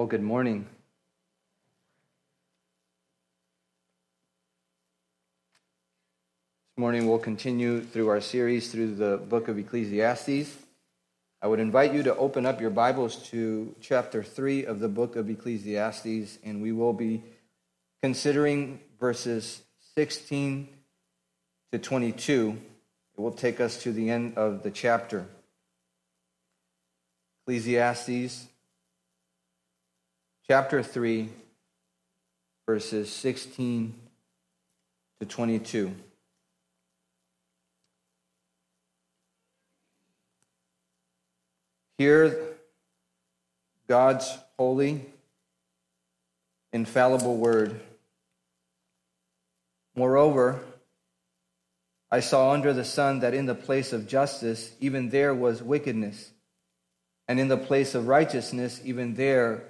Well, good morning. This morning we'll continue through our series through the book of Ecclesiastes. I would invite you to open up your Bibles to chapter 3 of the book of Ecclesiastes, and we will be considering verses 16 to 22. It will take us to the end of the chapter. Ecclesiastes chapter 3, verses 16 to 22. Hear God's holy, infallible word. Moreover, I saw under the sun that in the place of justice, even there was wickedness, and in the place of righteousness, even there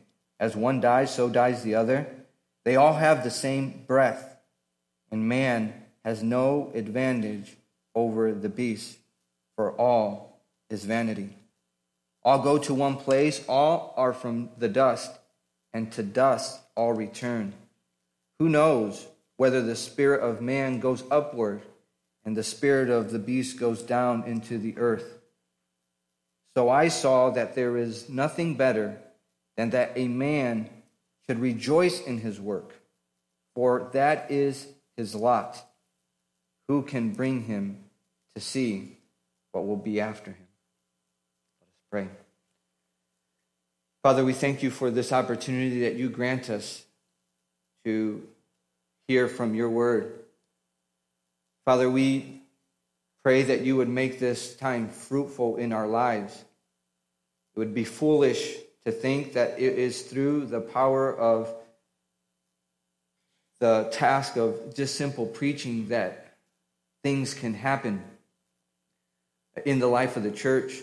As one dies, so dies the other. They all have the same breath, and man has no advantage over the beast, for all is vanity. All go to one place, all are from the dust, and to dust all return. Who knows whether the spirit of man goes upward and the spirit of the beast goes down into the earth? So I saw that there is nothing better and that a man should rejoice in his work, for that is his lot. Who can bring him to see what will be after him? Let us pray. Father, we thank you for this opportunity that you grant us to hear from your word. Father, we pray that you would make this time fruitful in our lives. It would be foolish to think that it is through the power of the task of just simple preaching that things can happen in the life of the church.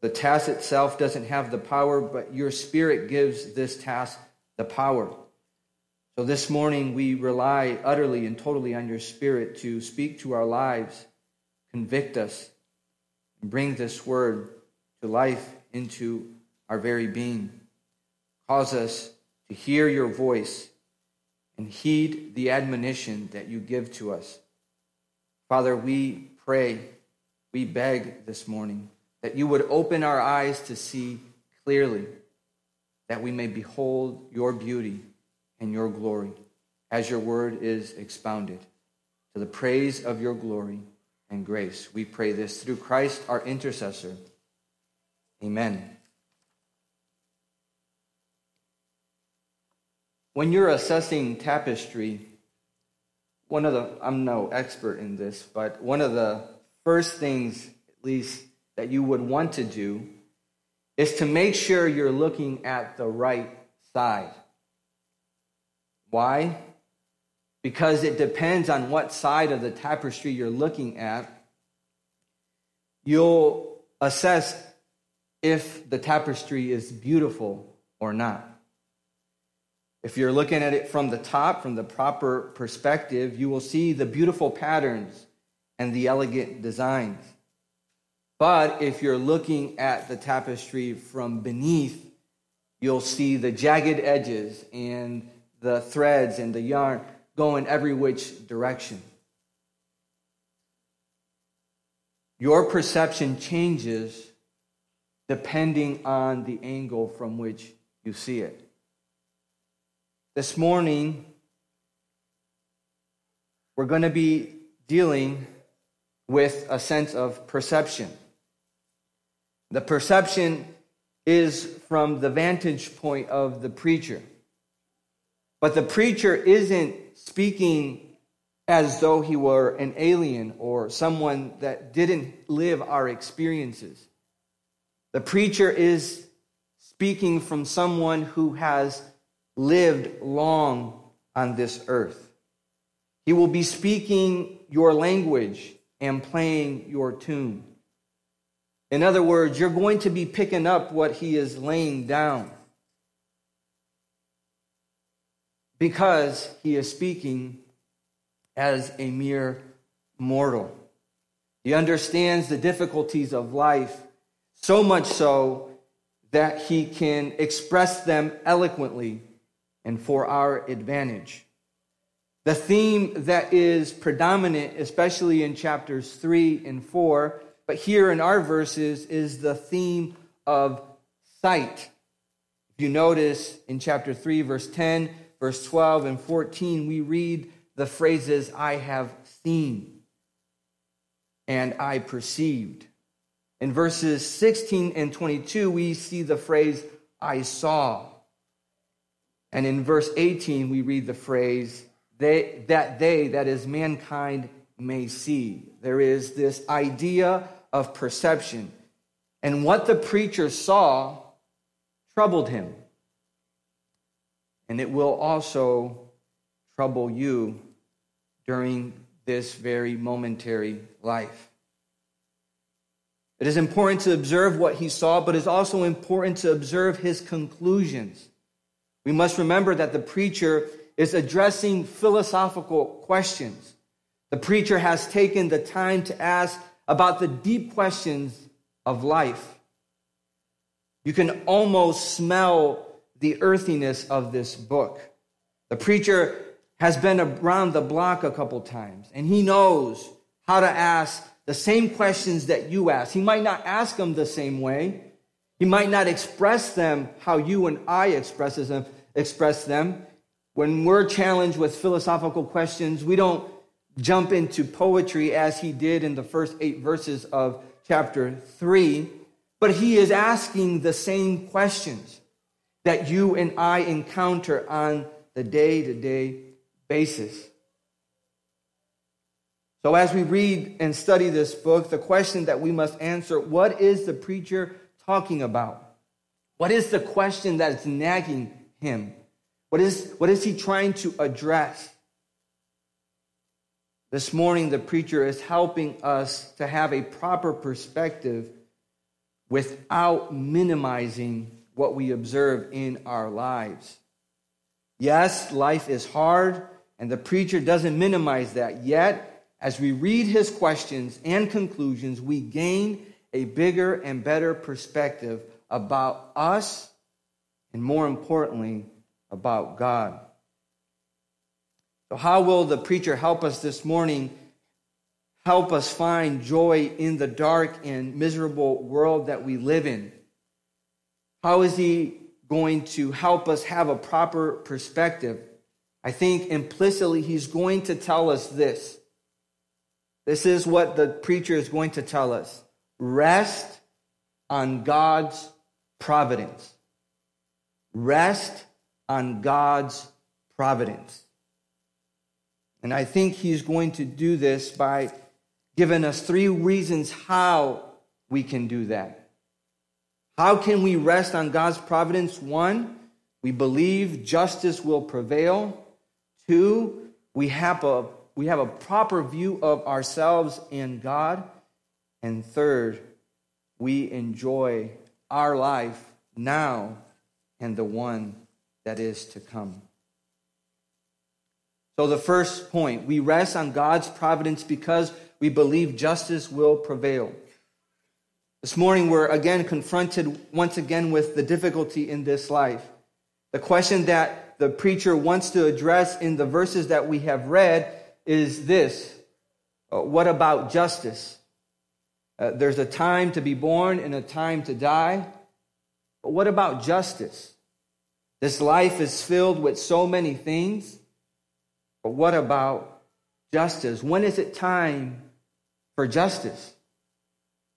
The task itself doesn't have the power, but your spirit gives this task the power. So this morning, we rely utterly and totally on your spirit to speak to our lives, convict us, and bring this word to life into our very being. Cause us to hear your voice and heed the admonition that you give to us. Father, we pray, we beg this morning that you would open our eyes to see clearly, that we may behold your beauty and your glory as your word is expounded to the praise of your glory and grace. We pray this through Christ, our intercessor. Amen. When you're assessing tapestry, one of the, I'm no expert in this, but one of the first things, at least, that you would want to do is to make sure you're looking at the right side. Why? Because it depends on what side of the tapestry you're looking at. You'll assess if the tapestry is beautiful or not. If you're looking at it from the top, from the proper perspective, you will see the beautiful patterns and the elegant designs. But if you're looking at the tapestry from beneath, you'll see the jagged edges and the threads and the yarn going every which direction. Your perception changes depending on the angle from which you see it. This morning, we're going to be dealing with a sense of perception. The perception is from the vantage point of the preacher. But the preacher isn't speaking as though he were an alien or someone that didn't live our experiences. The preacher is speaking from someone who has lived long on this earth. He will be speaking your language and playing your tune. In other words, you're going to be picking up what he is laying down because he is speaking as a mere mortal. He understands the difficulties of life so much so that he can express them eloquently and for our advantage. The theme that is predominant, especially in chapters 3 and 4, but here in our verses, is the theme of sight. If you notice in chapter 3, verse 10, verse 12, and 14, we read the phrases, I have seen and I perceived. In verses 16 and 22, we see the phrase, I saw. And in verse 18, we read the phrase, they, that they, that is mankind, may see. There is this idea of perception. And what the preacher saw troubled him. And it will also trouble you during this very momentary life. It is important to observe what he saw, but it's also important to observe his conclusions. We must remember that the preacher is addressing philosophical questions. The preacher has taken the time to ask about the deep questions of life. You can almost smell the earthiness of this book. The preacher has been around the block a couple times, and he knows how to ask the same questions that you ask. He might not ask them the same way. He might not express them how you and I express them, express them. When we're challenged with philosophical questions, we don't jump into poetry as he did in the first eight verses of chapter 3, but he is asking the same questions that you and I encounter on the day to day basis. So, as we read and study this book, the question that we must answer what is the preacher talking about? What is the question that's nagging him? What is, what is he trying to address? This morning, the preacher is helping us to have a proper perspective without minimizing what we observe in our lives. Yes, life is hard, and the preacher doesn't minimize that. Yet, as we read his questions and conclusions, we gain a bigger and better perspective about us and, more importantly, about God. So, how will the preacher help us this morning? Help us find joy in the dark and miserable world that we live in? How is he going to help us have a proper perspective? I think implicitly he's going to tell us this this is what the preacher is going to tell us rest on God's providence. Rest on God's providence. And I think he's going to do this by giving us three reasons how we can do that. How can we rest on God's providence? One, we believe justice will prevail. Two, we have a we have a proper view of ourselves and God. And third, we enjoy our life now and the one that is to come. So, the first point we rest on God's providence because we believe justice will prevail. This morning, we're again confronted once again with the difficulty in this life. The question that the preacher wants to address in the verses that we have read is this uh, What about justice? Uh, there's a time to be born and a time to die. But what about justice? This life is filled with so many things. But what about justice? When is it time for justice?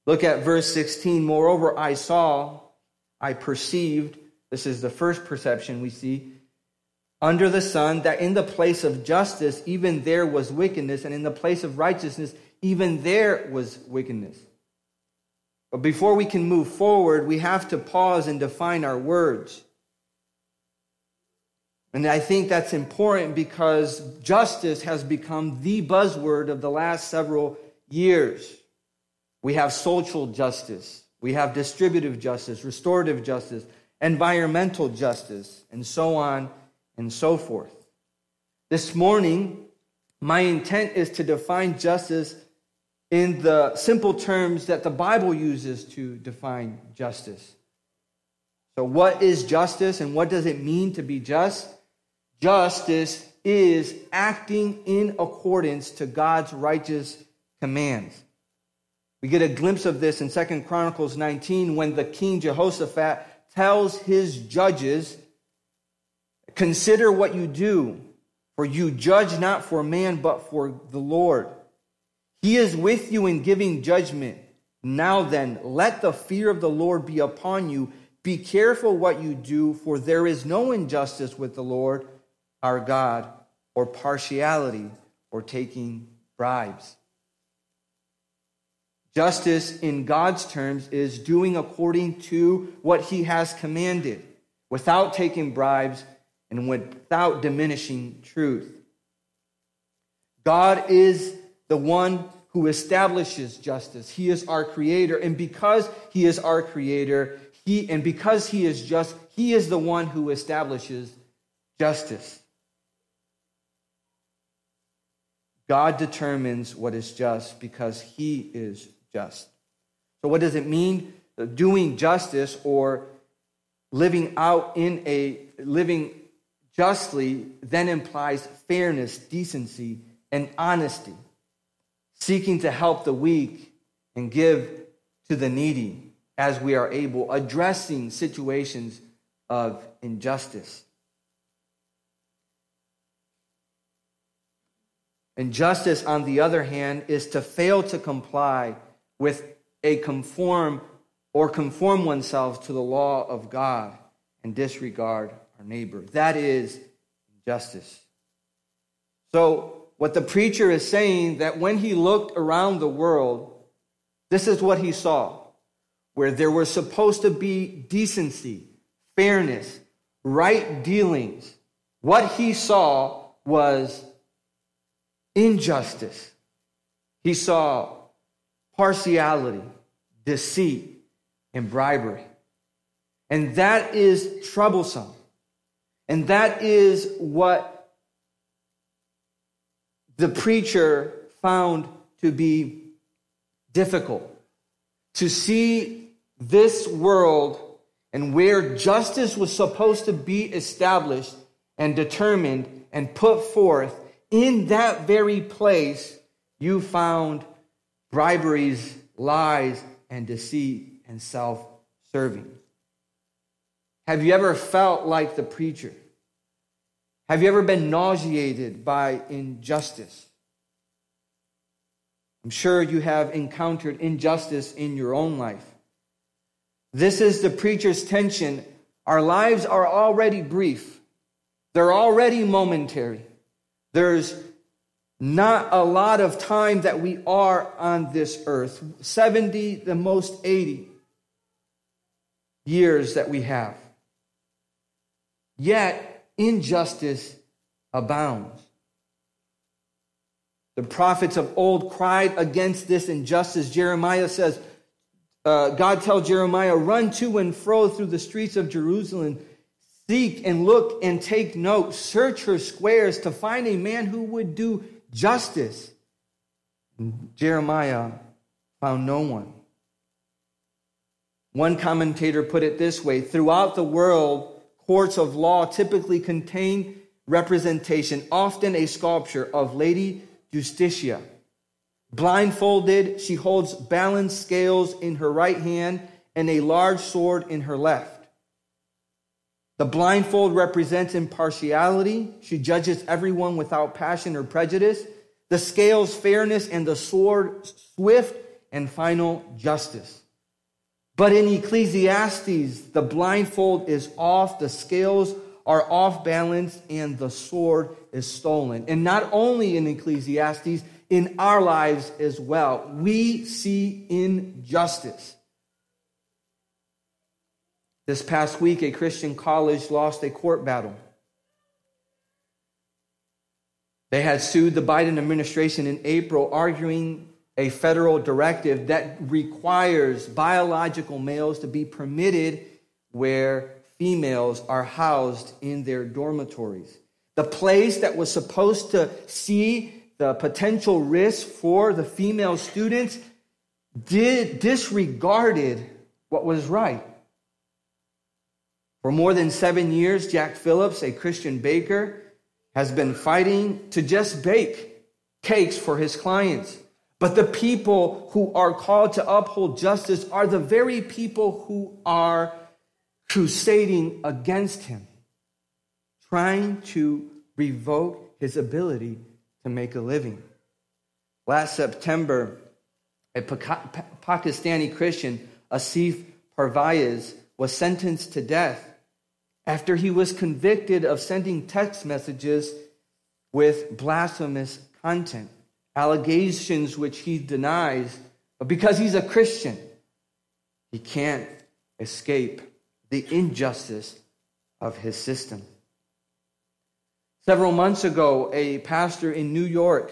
Look at verse 16. Moreover, I saw, I perceived, this is the first perception we see, under the sun, that in the place of justice, even there was wickedness, and in the place of righteousness, even there was wickedness. But before we can move forward, we have to pause and define our words. And I think that's important because justice has become the buzzword of the last several years. We have social justice, we have distributive justice, restorative justice, environmental justice, and so on and so forth. This morning, my intent is to define justice in the simple terms that the Bible uses to define justice. So, what is justice and what does it mean to be just? Justice is acting in accordance to God's righteous commands. We get a glimpse of this in Second Chronicles 19 when the king Jehoshaphat tells his judges, Consider what you do, for you judge not for man, but for the Lord. He is with you in giving judgment. Now then, let the fear of the Lord be upon you. Be careful what you do, for there is no injustice with the Lord our God, or partiality, or taking bribes. Justice, in God's terms, is doing according to what He has commanded, without taking bribes and without diminishing truth. God is the one who establishes justice. He is our creator. And because He is our creator, He and because He is just, He is the one who establishes justice. God determines what is just because he is just. So, what does it mean? Doing justice or living out in a living justly then implies fairness, decency, and honesty, seeking to help the weak and give to the needy as we are able, addressing situations of injustice. Injustice, on the other hand, is to fail to comply with a conform or conform oneself to the law of God and disregard our neighbor. That is injustice. So, what the preacher is saying that when he looked around the world, this is what he saw where there was supposed to be decency, fairness, right dealings. What he saw was injustice. He saw partiality, deceit, and bribery. And that is troublesome. And that is what the preacher found to be difficult. To see this world and where justice was supposed to be established and determined and put forth in that very place, you found briberies, lies, and deceit and self serving. Have you ever felt like the preacher? Have you ever been nauseated by injustice? I'm sure you have encountered injustice in your own life. This is the preacher's tension. Our lives are already brief, they're already momentary. There's not a lot of time that we are on this earth 70, the most 80 years that we have. Yet, injustice abounds. The prophets of old cried against this injustice. Jeremiah says, uh, God tells Jeremiah, run to and fro through the streets of Jerusalem Seek and look and take note. Search her squares to find a man who would do justice. Jeremiah found no one. One commentator put it this way throughout the world, courts of law typically contain representation, often a sculpture of Lady Justitia. Blindfolded, she holds balanced scales in her right hand and a large sword in her left. The blindfold represents impartiality. She judges everyone without passion or prejudice. The scales, fairness, and the sword, swift and final justice. But in Ecclesiastes, the blindfold is off, the scales are off balance, and the sword is stolen. And not only in Ecclesiastes, in our lives as well, we see injustice. This past week, a Christian college lost a court battle. They had sued the Biden administration in April, arguing a federal directive that requires biological males to be permitted where females are housed in their dormitories. The place that was supposed to see the potential risk for the female students did disregarded what was right. For more than seven years, Jack Phillips, a Christian baker, has been fighting to just bake cakes for his clients. But the people who are called to uphold justice are the very people who are crusading against him, trying to revoke his ability to make a living. Last September, a Pakistani Christian, Asif Pervaiz, was sentenced to death after he was convicted of sending text messages with blasphemous content, allegations which he denies, but because he's a Christian, he can't escape the injustice of his system. Several months ago, a pastor in New York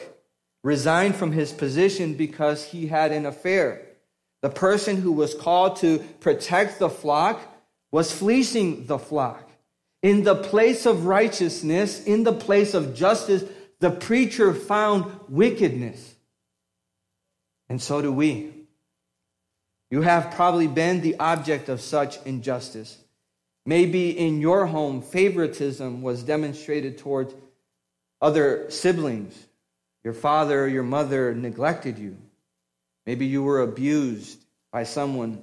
resigned from his position because he had an affair. The person who was called to protect the flock was fleecing the flock. In the place of righteousness, in the place of justice, the preacher found wickedness. And so do we. You have probably been the object of such injustice. Maybe in your home, favoritism was demonstrated towards other siblings. Your father or your mother neglected you. Maybe you were abused by someone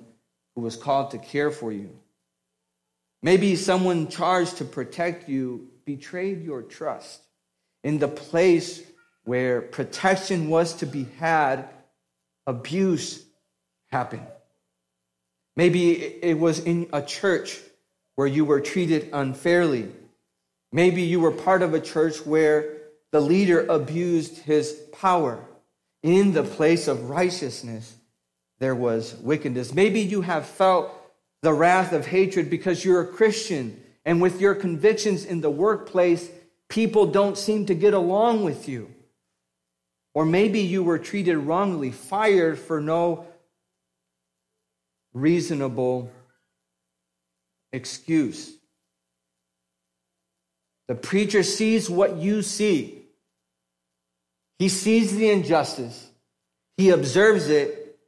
who was called to care for you. Maybe someone charged to protect you betrayed your trust in the place where protection was to be had, abuse happened. Maybe it was in a church where you were treated unfairly. Maybe you were part of a church where the leader abused his power. In the place of righteousness, there was wickedness. Maybe you have felt the wrath of hatred because you're a Christian and with your convictions in the workplace, people don't seem to get along with you. Or maybe you were treated wrongly, fired for no reasonable excuse. The preacher sees what you see. He sees the injustice, he observes it,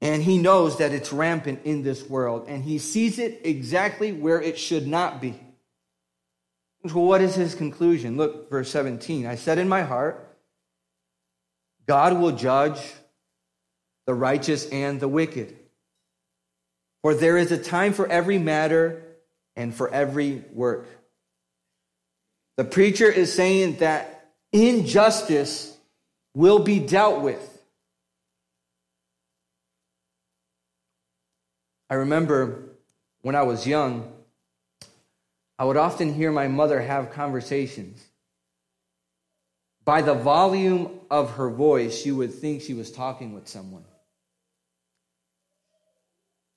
and he knows that it's rampant in this world, and he sees it exactly where it should not be. Well, what is his conclusion? Look, verse 17. I said in my heart, God will judge the righteous and the wicked. For there is a time for every matter and for every work. The preacher is saying that injustice will be dealt with. I remember when I was young, I would often hear my mother have conversations. By the volume of her voice, you would think she was talking with someone.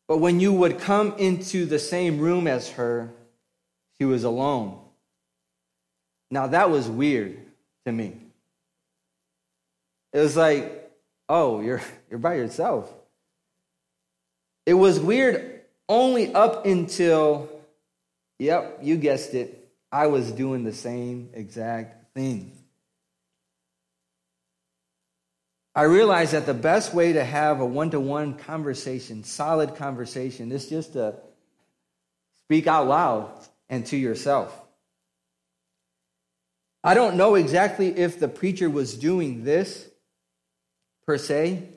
But when you would come into the same room as her, she was alone. Now that was weird to me. It was like, oh, you're, you're by yourself. It was weird only up until, yep, you guessed it, I was doing the same exact thing. I realized that the best way to have a one to one conversation, solid conversation, is just to speak out loud and to yourself. I don't know exactly if the preacher was doing this per se,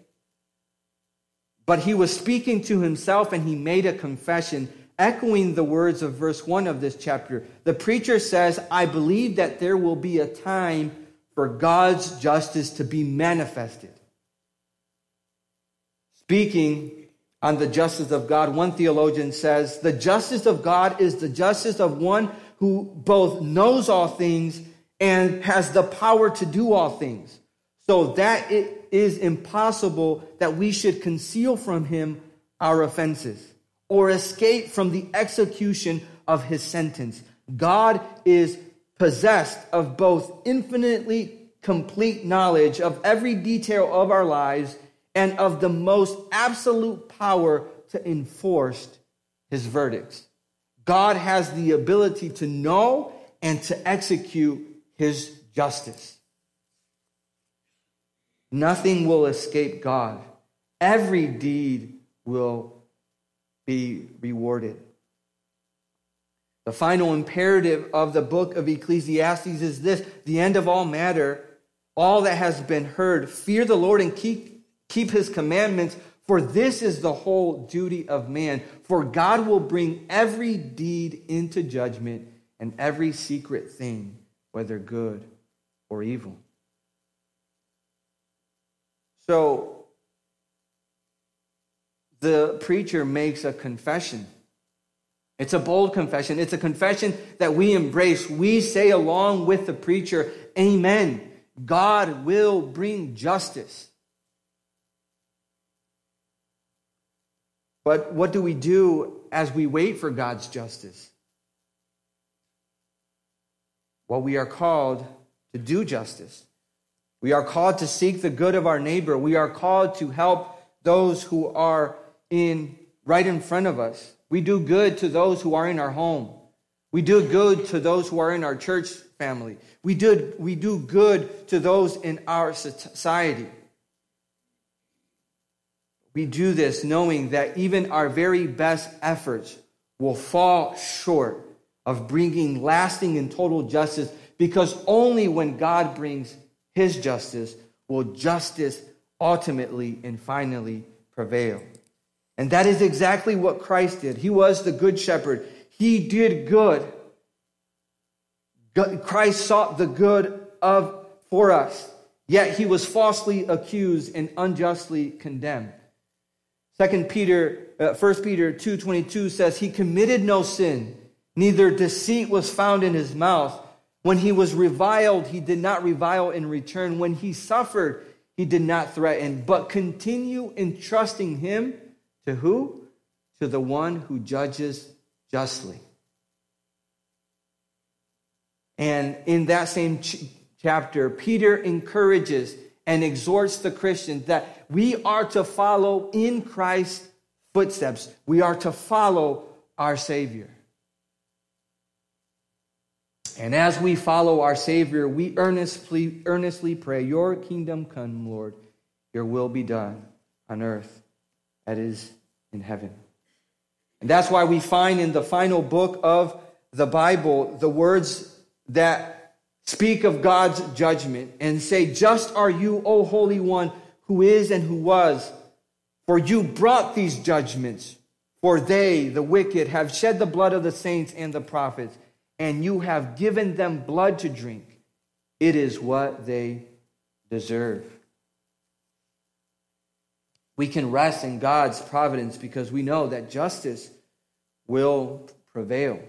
but he was speaking to himself and he made a confession, echoing the words of verse 1 of this chapter. The preacher says, I believe that there will be a time for God's justice to be manifested. Speaking on the justice of God, one theologian says, The justice of God is the justice of one who both knows all things and has the power to do all things, so that it is impossible that we should conceal from him our offenses or escape from the execution of his sentence. God is possessed of both infinitely complete knowledge of every detail of our lives and of the most absolute power to enforce his verdicts. God has the ability to know and to execute his justice. Nothing will escape God. Every deed will be rewarded. The final imperative of the book of Ecclesiastes is this the end of all matter, all that has been heard. Fear the Lord and keep, keep his commandments, for this is the whole duty of man. For God will bring every deed into judgment and every secret thing, whether good or evil. So the preacher makes a confession. It's a bold confession. It's a confession that we embrace. We say along with the preacher, Amen. God will bring justice. But what do we do as we wait for God's justice? Well, we are called to do justice. We are called to seek the good of our neighbor. We are called to help those who are in right in front of us. We do good to those who are in our home. We do good to those who are in our church family. We do, we do good to those in our society. We do this knowing that even our very best efforts will fall short of bringing lasting and total justice because only when God brings his justice will justice ultimately and finally prevail. And that is exactly what Christ did. He was the good shepherd. He did good. Christ sought the good of for us. Yet he was falsely accused and unjustly condemned. Second Peter, uh, 1 Peter 2.22 says, He committed no sin, neither deceit was found in his mouth. When he was reviled, he did not revile in return. When he suffered, he did not threaten, but continue entrusting him to who? To the one who judges justly. And in that same ch- chapter, Peter encourages and exhorts the Christians that we are to follow in Christ's footsteps. We are to follow our Savior. And as we follow our Savior, we earnestly, earnestly pray, Your kingdom come, Lord, Your will be done on earth as is in heaven. And that's why we find in the final book of the Bible the words that speak of God's judgment and say, Just are you, O Holy One, who is and who was, for you brought these judgments. For they, the wicked, have shed the blood of the saints and the prophets, and you have given them blood to drink. It is what they deserve. We can rest in God's providence because we know that justice will prevail.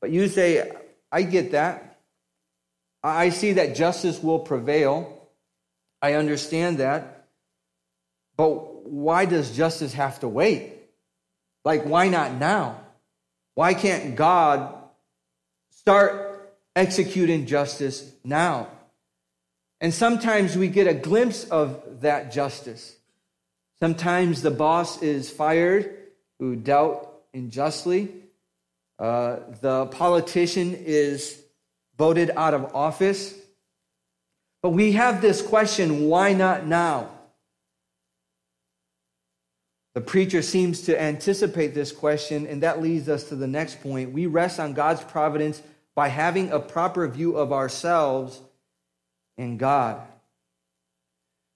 But you say, I get that. I see that justice will prevail. I understand that. But why does justice have to wait? Like, why not now? Why can't God start executing justice now? And sometimes we get a glimpse of that justice. Sometimes the boss is fired who dealt unjustly. Uh, the politician is voted out of office. But we have this question why not now? The preacher seems to anticipate this question, and that leads us to the next point. We rest on God's providence by having a proper view of ourselves and God.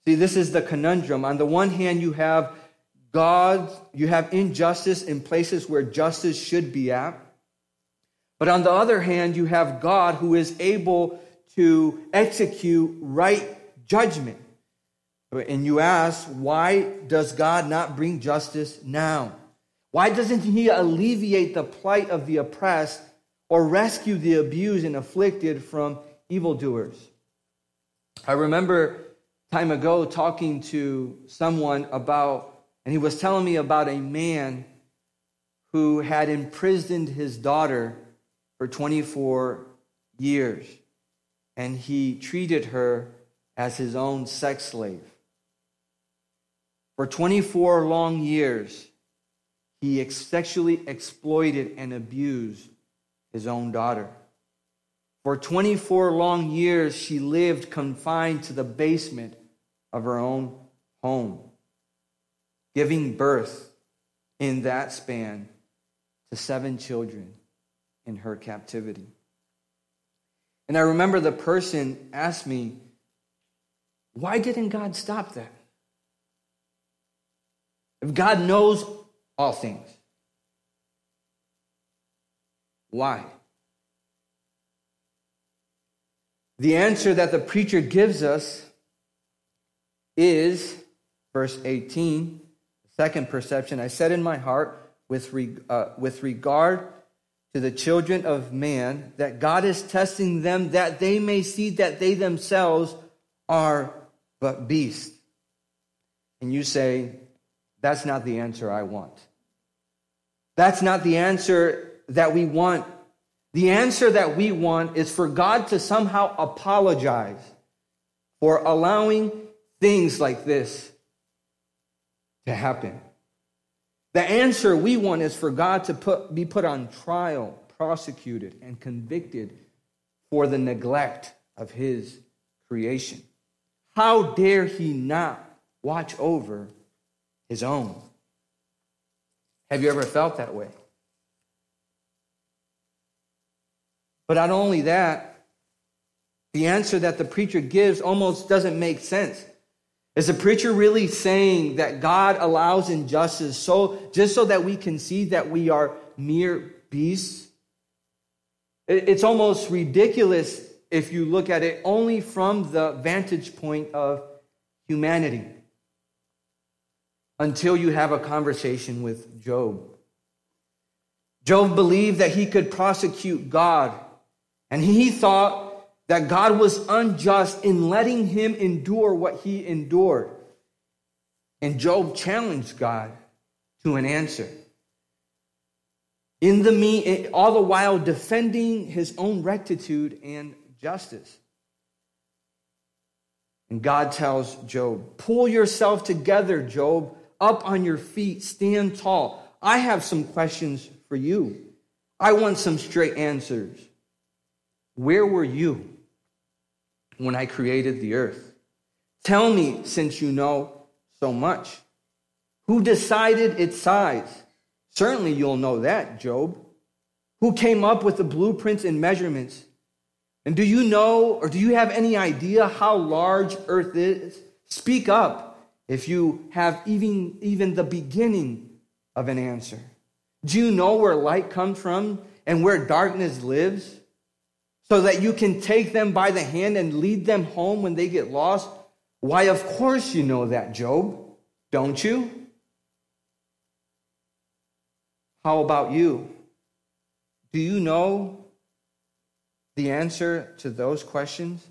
See, this is the conundrum. On the one hand, you have God, you have injustice in places where justice should be at. But on the other hand, you have God who is able to execute right judgment. And you ask, why does God not bring justice now? Why doesn't He alleviate the plight of the oppressed or rescue the abused and afflicted from evildoers? I remember time ago talking to someone about, and he was telling me about a man who had imprisoned his daughter for 24 years, and he treated her as his own sex slave. For 24 long years, he sexually exploited and abused his own daughter. For 24 long years, she lived confined to the basement of her own home, giving birth in that span to seven children in her captivity. And I remember the person asked me, Why didn't God stop that? If God knows all things, why? The answer that the preacher gives us is verse 18, second perception. I said in my heart, with, uh, with regard to the children of man, that God is testing them that they may see that they themselves are but beasts. And you say, that's not the answer I want. That's not the answer that we want. The answer that we want is for God to somehow apologize for allowing things like this to happen. The answer we want is for God to put, be put on trial, prosecuted, and convicted for the neglect of his creation. How dare he not watch over his own? Have you ever felt that way? But not only that, the answer that the preacher gives almost doesn't make sense. Is the preacher really saying that God allows injustice so just so that we can see that we are mere beasts? It's almost ridiculous if you look at it only from the vantage point of humanity until you have a conversation with Job. Job believed that he could prosecute God, and he thought that God was unjust in letting him endure what he endured. And Job challenged God to an answer. In the me, all the while defending his own rectitude and justice. And God tells Job, Pull yourself together, Job up on your feet, stand tall. I have some questions for you. I want some straight answers. Where were you when I created the earth? Tell me, since you know so much. Who decided its size? Certainly you'll know that, Job. Who came up with the blueprints and measurements? And do you know or do you have any idea how large earth is? Speak up if you have even, even the beginning of an answer. Do you know where light comes from and where darkness lives? So that you can take them by the hand and lead them home when they get lost? Why, of course you know that, Job, don't you? How about you? Do you know the answer to those questions?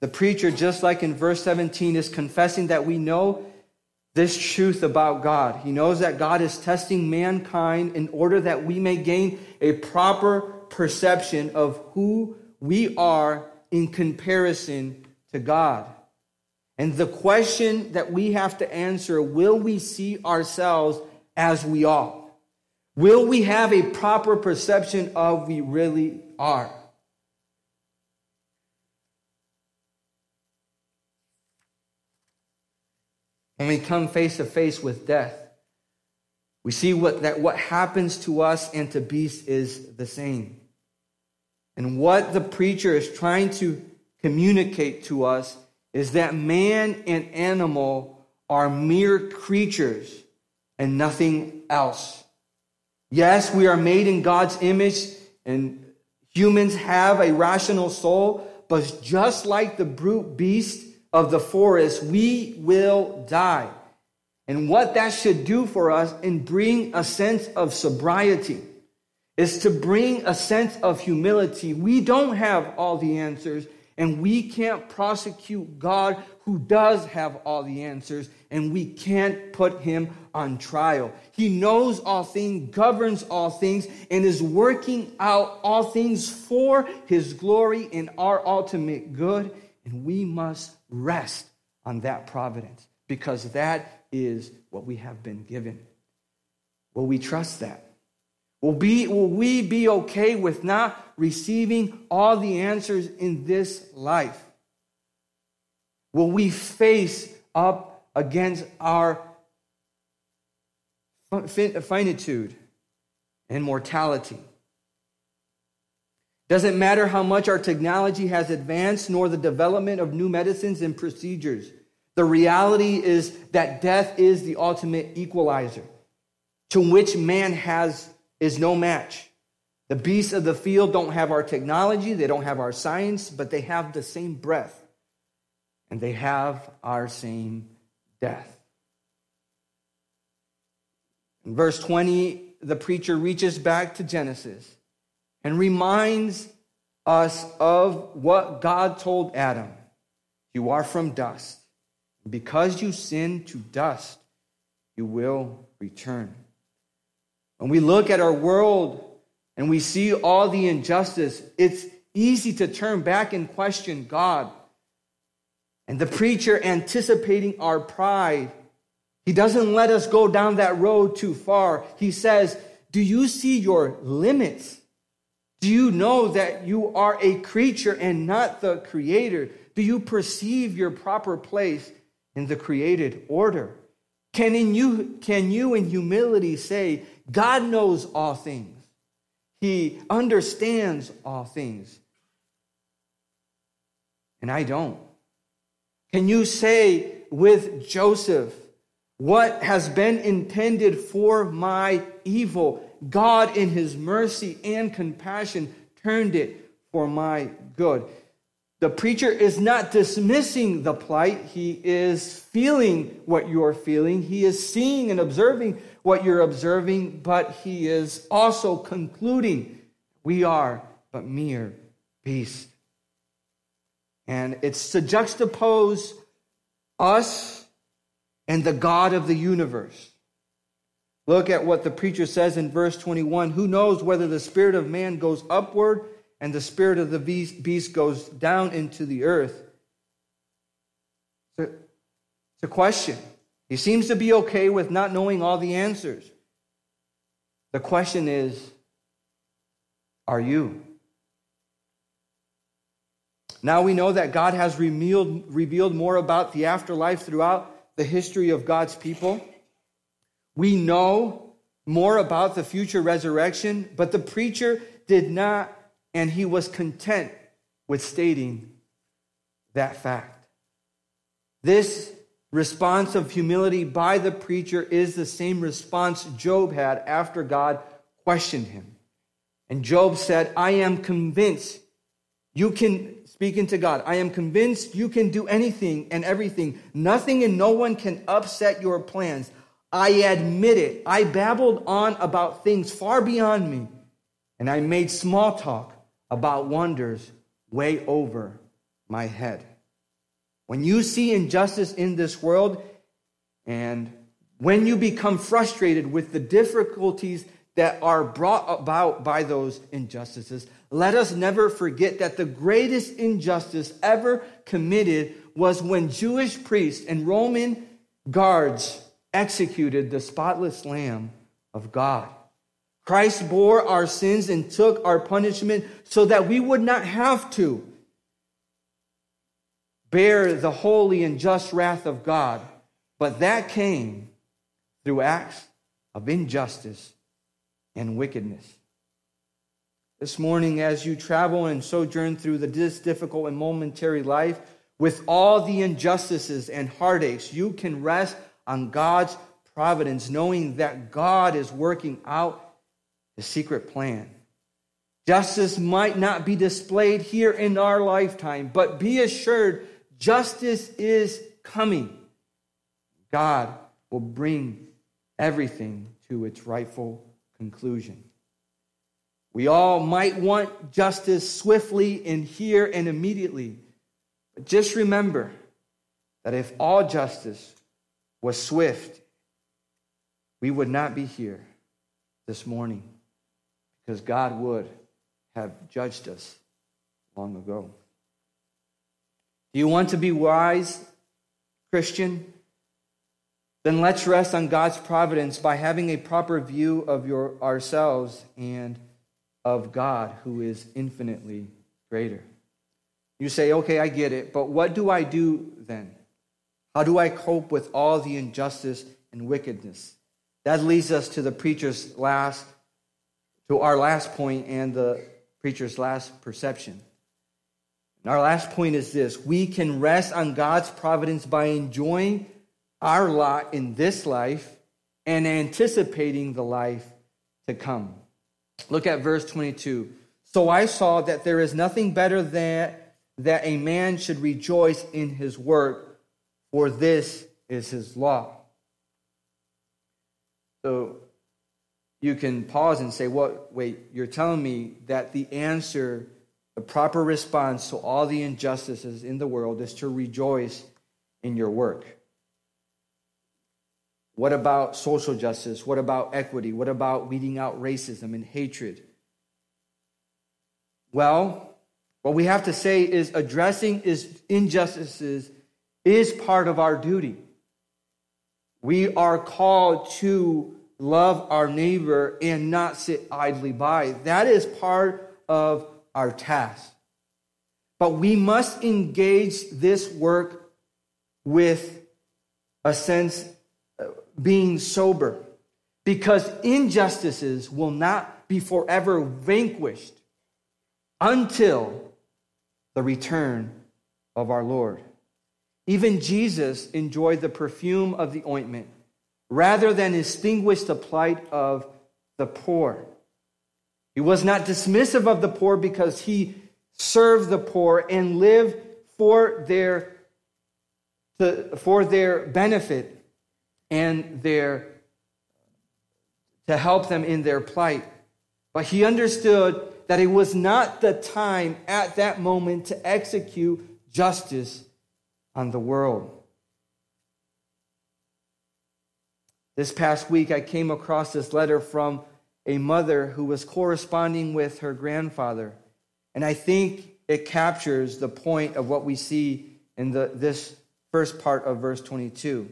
The preacher, just like in verse 17, is confessing that we know this truth about God. He knows that God is testing mankind in order that we may gain a proper perception of who we are in comparison to God. And the question that we have to answer will we see ourselves as we are? Will we have a proper perception of we really are? When we come face to face with death, we see what, that what happens to us and to beasts is the same. And what the preacher is trying to communicate to us is that man and animal are mere creatures and nothing else. Yes, we are made in God's image, and humans have a rational soul, but just like the brute beast, of the forest, we will die. And what that should do for us and bring a sense of sobriety is to bring a sense of humility. We don't have all the answers, And we can't prosecute God who does have all the answers, and we can't put him on trial. He knows all things, governs all things, and is working out all things for his glory and our ultimate good. And we must rest on that providence because that is what we have been given. Will we trust that? Will, be, will we be okay with not receiving all the answers in this life? Will we face up against our finitude and mortality? Doesn't matter how much our technology has advanced, nor the development of new medicines and procedures. The reality is that death is the ultimate equalizer to which man has is no match. The beasts of the field don't have our technology, they don't have our science, but they have the same breath. And they have our same death. In verse 20, the preacher reaches back to Genesis and reminds us of what God told Adam You are from dust. Because you sin to dust, you will return. When we look at our world and we see all the injustice, it's easy to turn back and question God. And the preacher, anticipating our pride, he doesn't let us go down that road too far. He says, Do you see your limits? Do you know that you are a creature and not the creator? Do you perceive your proper place in the created order? Can, in you, can you in humility say, God knows all things. He understands all things. And I don't. Can you say with Joseph, what has been intended for my evil, God in his mercy and compassion turned it for my good? The preacher is not dismissing the plight. He is feeling what you're feeling. He is seeing and observing what you're observing, but he is also concluding we are but mere beasts. And it's to juxtapose us and the God of the universe. Look at what the preacher says in verse 21 Who knows whether the spirit of man goes upward and the spirit of the beast goes down into the earth? It's a question. He seems to be okay with not knowing all the answers. The question is are you? Now we know that God has revealed, revealed more about the afterlife throughout the history of God's people. We know more about the future resurrection, but the preacher did not, and he was content with stating that fact. This response of humility by the preacher is the same response Job had after God questioned him. And Job said, I am convinced you can, speaking to God, I am convinced you can do anything and everything. Nothing and no one can upset your plans. I admit it. I babbled on about things far beyond me, and I made small talk about wonders way over my head. When you see injustice in this world, and when you become frustrated with the difficulties that are brought about by those injustices, let us never forget that the greatest injustice ever committed was when Jewish priests and Roman guards executed the spotless Lamb of God. Christ bore our sins and took our punishment so that we would not have to bear the holy and just wrath of God. But that came through acts of injustice and wickedness. This morning, as you travel and sojourn through this difficult and momentary life, with all the injustices and heartaches, you can rest on God's providence, knowing that God is working out the secret plan. Justice might not be displayed here in our lifetime, but be assured Justice is coming. God will bring everything to its rightful conclusion. We all might want justice swiftly and here and immediately, But just remember that if all justice was swift, we would not be here this morning because God would have judged us long ago. Do you want to be wise, Christian? Then let's rest on God's providence by having a proper view of your, ourselves and of God, who is infinitely greater. You say, okay, I get it, but what do I do then? How do I cope with all the injustice and wickedness? That leads us to the preacher's last, to our last point and the preacher's last perception. And our last point is this we can rest on God's providence by enjoying our lot in this life and anticipating the life to come. Look at verse 22. So I saw that there is nothing better than that a man should rejoice in his work, for this is his law. So you can pause and say, What? Wait, you're telling me that the answer, the proper response to all the injustices in the world is to rejoice in your work. What about social justice? What about equity? What about weeding out racism and hatred? Well, what we have to say is addressing is injustices is part of our duty. We are called to love our neighbor and not sit idly by. That is part of our task. But we must engage this work with a sense being sober because injustices will not be forever vanquished until the return of our Lord. Even Jesus enjoyed the perfume of the ointment rather than extinguish the plight of the poor. He was not dismissive of the poor because he served the poor and lived for their, for their benefit and their, to help them in their plight. But he understood that it was not the time at that moment to execute justice on the world. This past week, I came across this letter from a mother who was corresponding with her grandfather. And I think it captures the point of what we see in the, this first part of verse 22.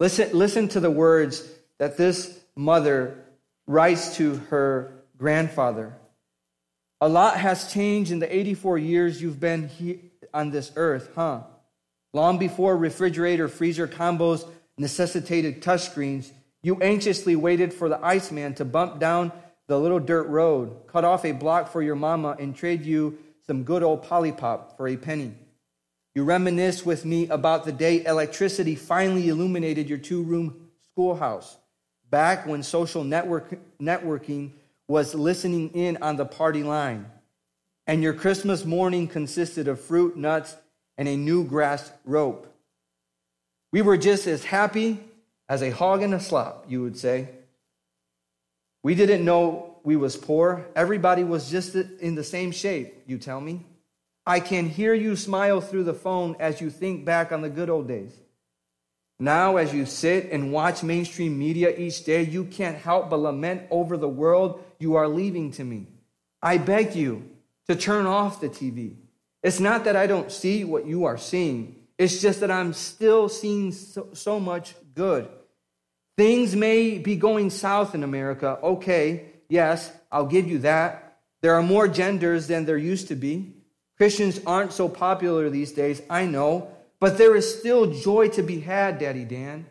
Listen, listen to the words that this mother writes to her grandfather. A lot has changed in the 84 years you've been here on this earth, huh? Long before refrigerator freezer combos necessitated touchscreens, you anxiously waited for the Iceman to bump down the little dirt road, cut off a block for your mama, and trade you some good old Polly-Pop for a penny. You reminisce with me about the day electricity finally illuminated your two room schoolhouse, back when social network, networking was listening in on the party line, and your Christmas morning consisted of fruit, nuts, and a new grass rope. We were just as happy as a hog in a slop, you would say. We didn't know we was poor. Everybody was just in the same shape, you tell me. I can hear you smile through the phone as you think back on the good old days. Now, as you sit and watch mainstream media each day, you can't help but lament over the world you are leaving to me. I beg you to turn off the TV. It's not that I don't see what you are seeing, it's just that I'm still seeing so, so much good. Things may be going south in America. Okay, yes, I'll give you that. There are more genders than there used to be. Christians aren't so popular these days, I know, but there is still joy to be had, Daddy Dan.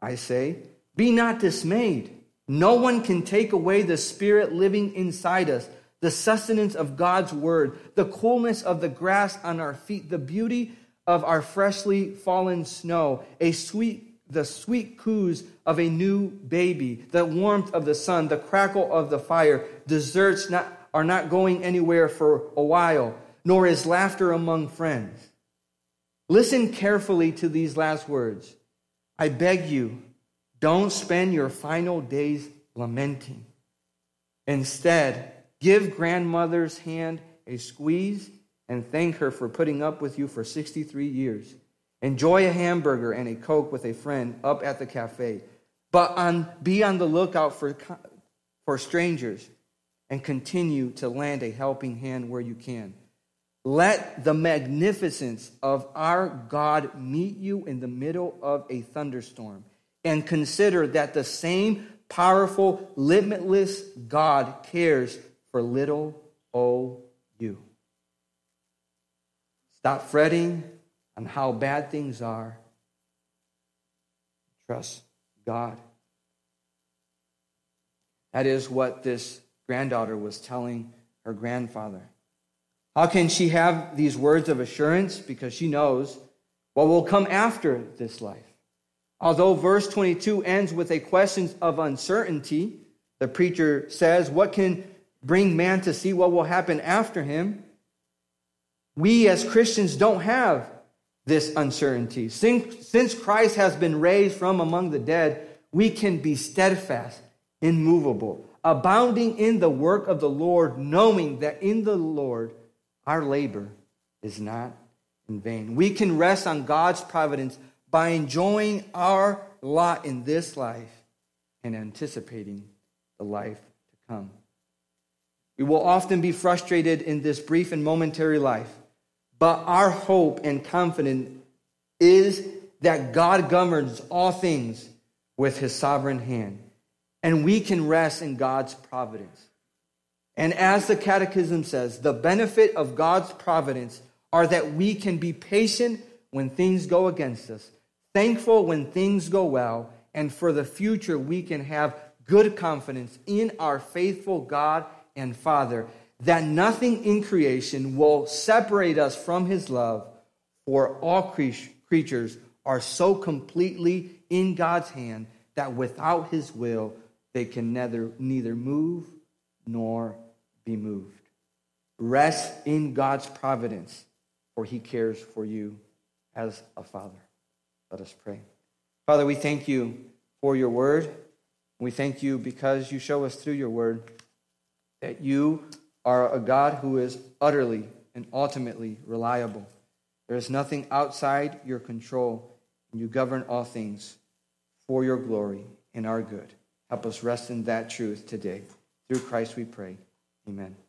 I say, be not dismayed. No one can take away the spirit living inside us, the sustenance of God's word, the coolness of the grass on our feet, the beauty of our freshly fallen snow, a sweet the sweet coos of a new baby, the warmth of the sun, the crackle of the fire. Desserts not, are not going anywhere for a while, nor is laughter among friends. Listen carefully to these last words. I beg you, don't spend your final days lamenting. Instead, give grandmother's hand a squeeze and thank her for putting up with you for 63 years. Enjoy a hamburger and a Coke with a friend up at the cafe. But on, be on the lookout for, for strangers and continue to lend a helping hand where you can. Let the magnificence of our God meet you in the middle of a thunderstorm. And consider that the same powerful, limitless God cares for little o you. Stop fretting on how bad things are. Trust God. That is what this granddaughter was telling her grandfather. How can she have these words of assurance? Because she knows what will come after this life. Although verse 22 ends with a question of uncertainty, the preacher says, What can bring man to see what will happen after him? We as Christians don't have this uncertainty. Since Christ has been raised from among the dead, we can be steadfast, immovable, abounding in the work of the Lord, knowing that in the Lord our labor is not in vain. We can rest on God's providence by enjoying our lot in this life and anticipating the life to come. We will often be frustrated in this brief and momentary life, but our hope and confidence is that God governs all things with his sovereign hand, and we can rest in God's providence. And as the Catechism says, the benefit of God's providence are that we can be patient when things go against us, thankful when things go well, and for the future we can have good confidence in our faithful God and Father that nothing in creation will separate us from his love, for all creatures are so completely in God's hand that without his will they can neither, neither move nor be moved. Rest in God's providence, for he cares for you as a father. Let us pray. Father, we thank you for your word. We thank you because you show us through your word that you are a God who is utterly and ultimately reliable. There is nothing outside your control, and you govern all things for your glory and our good. Help us rest in that truth today. Through Christ we pray. Amen.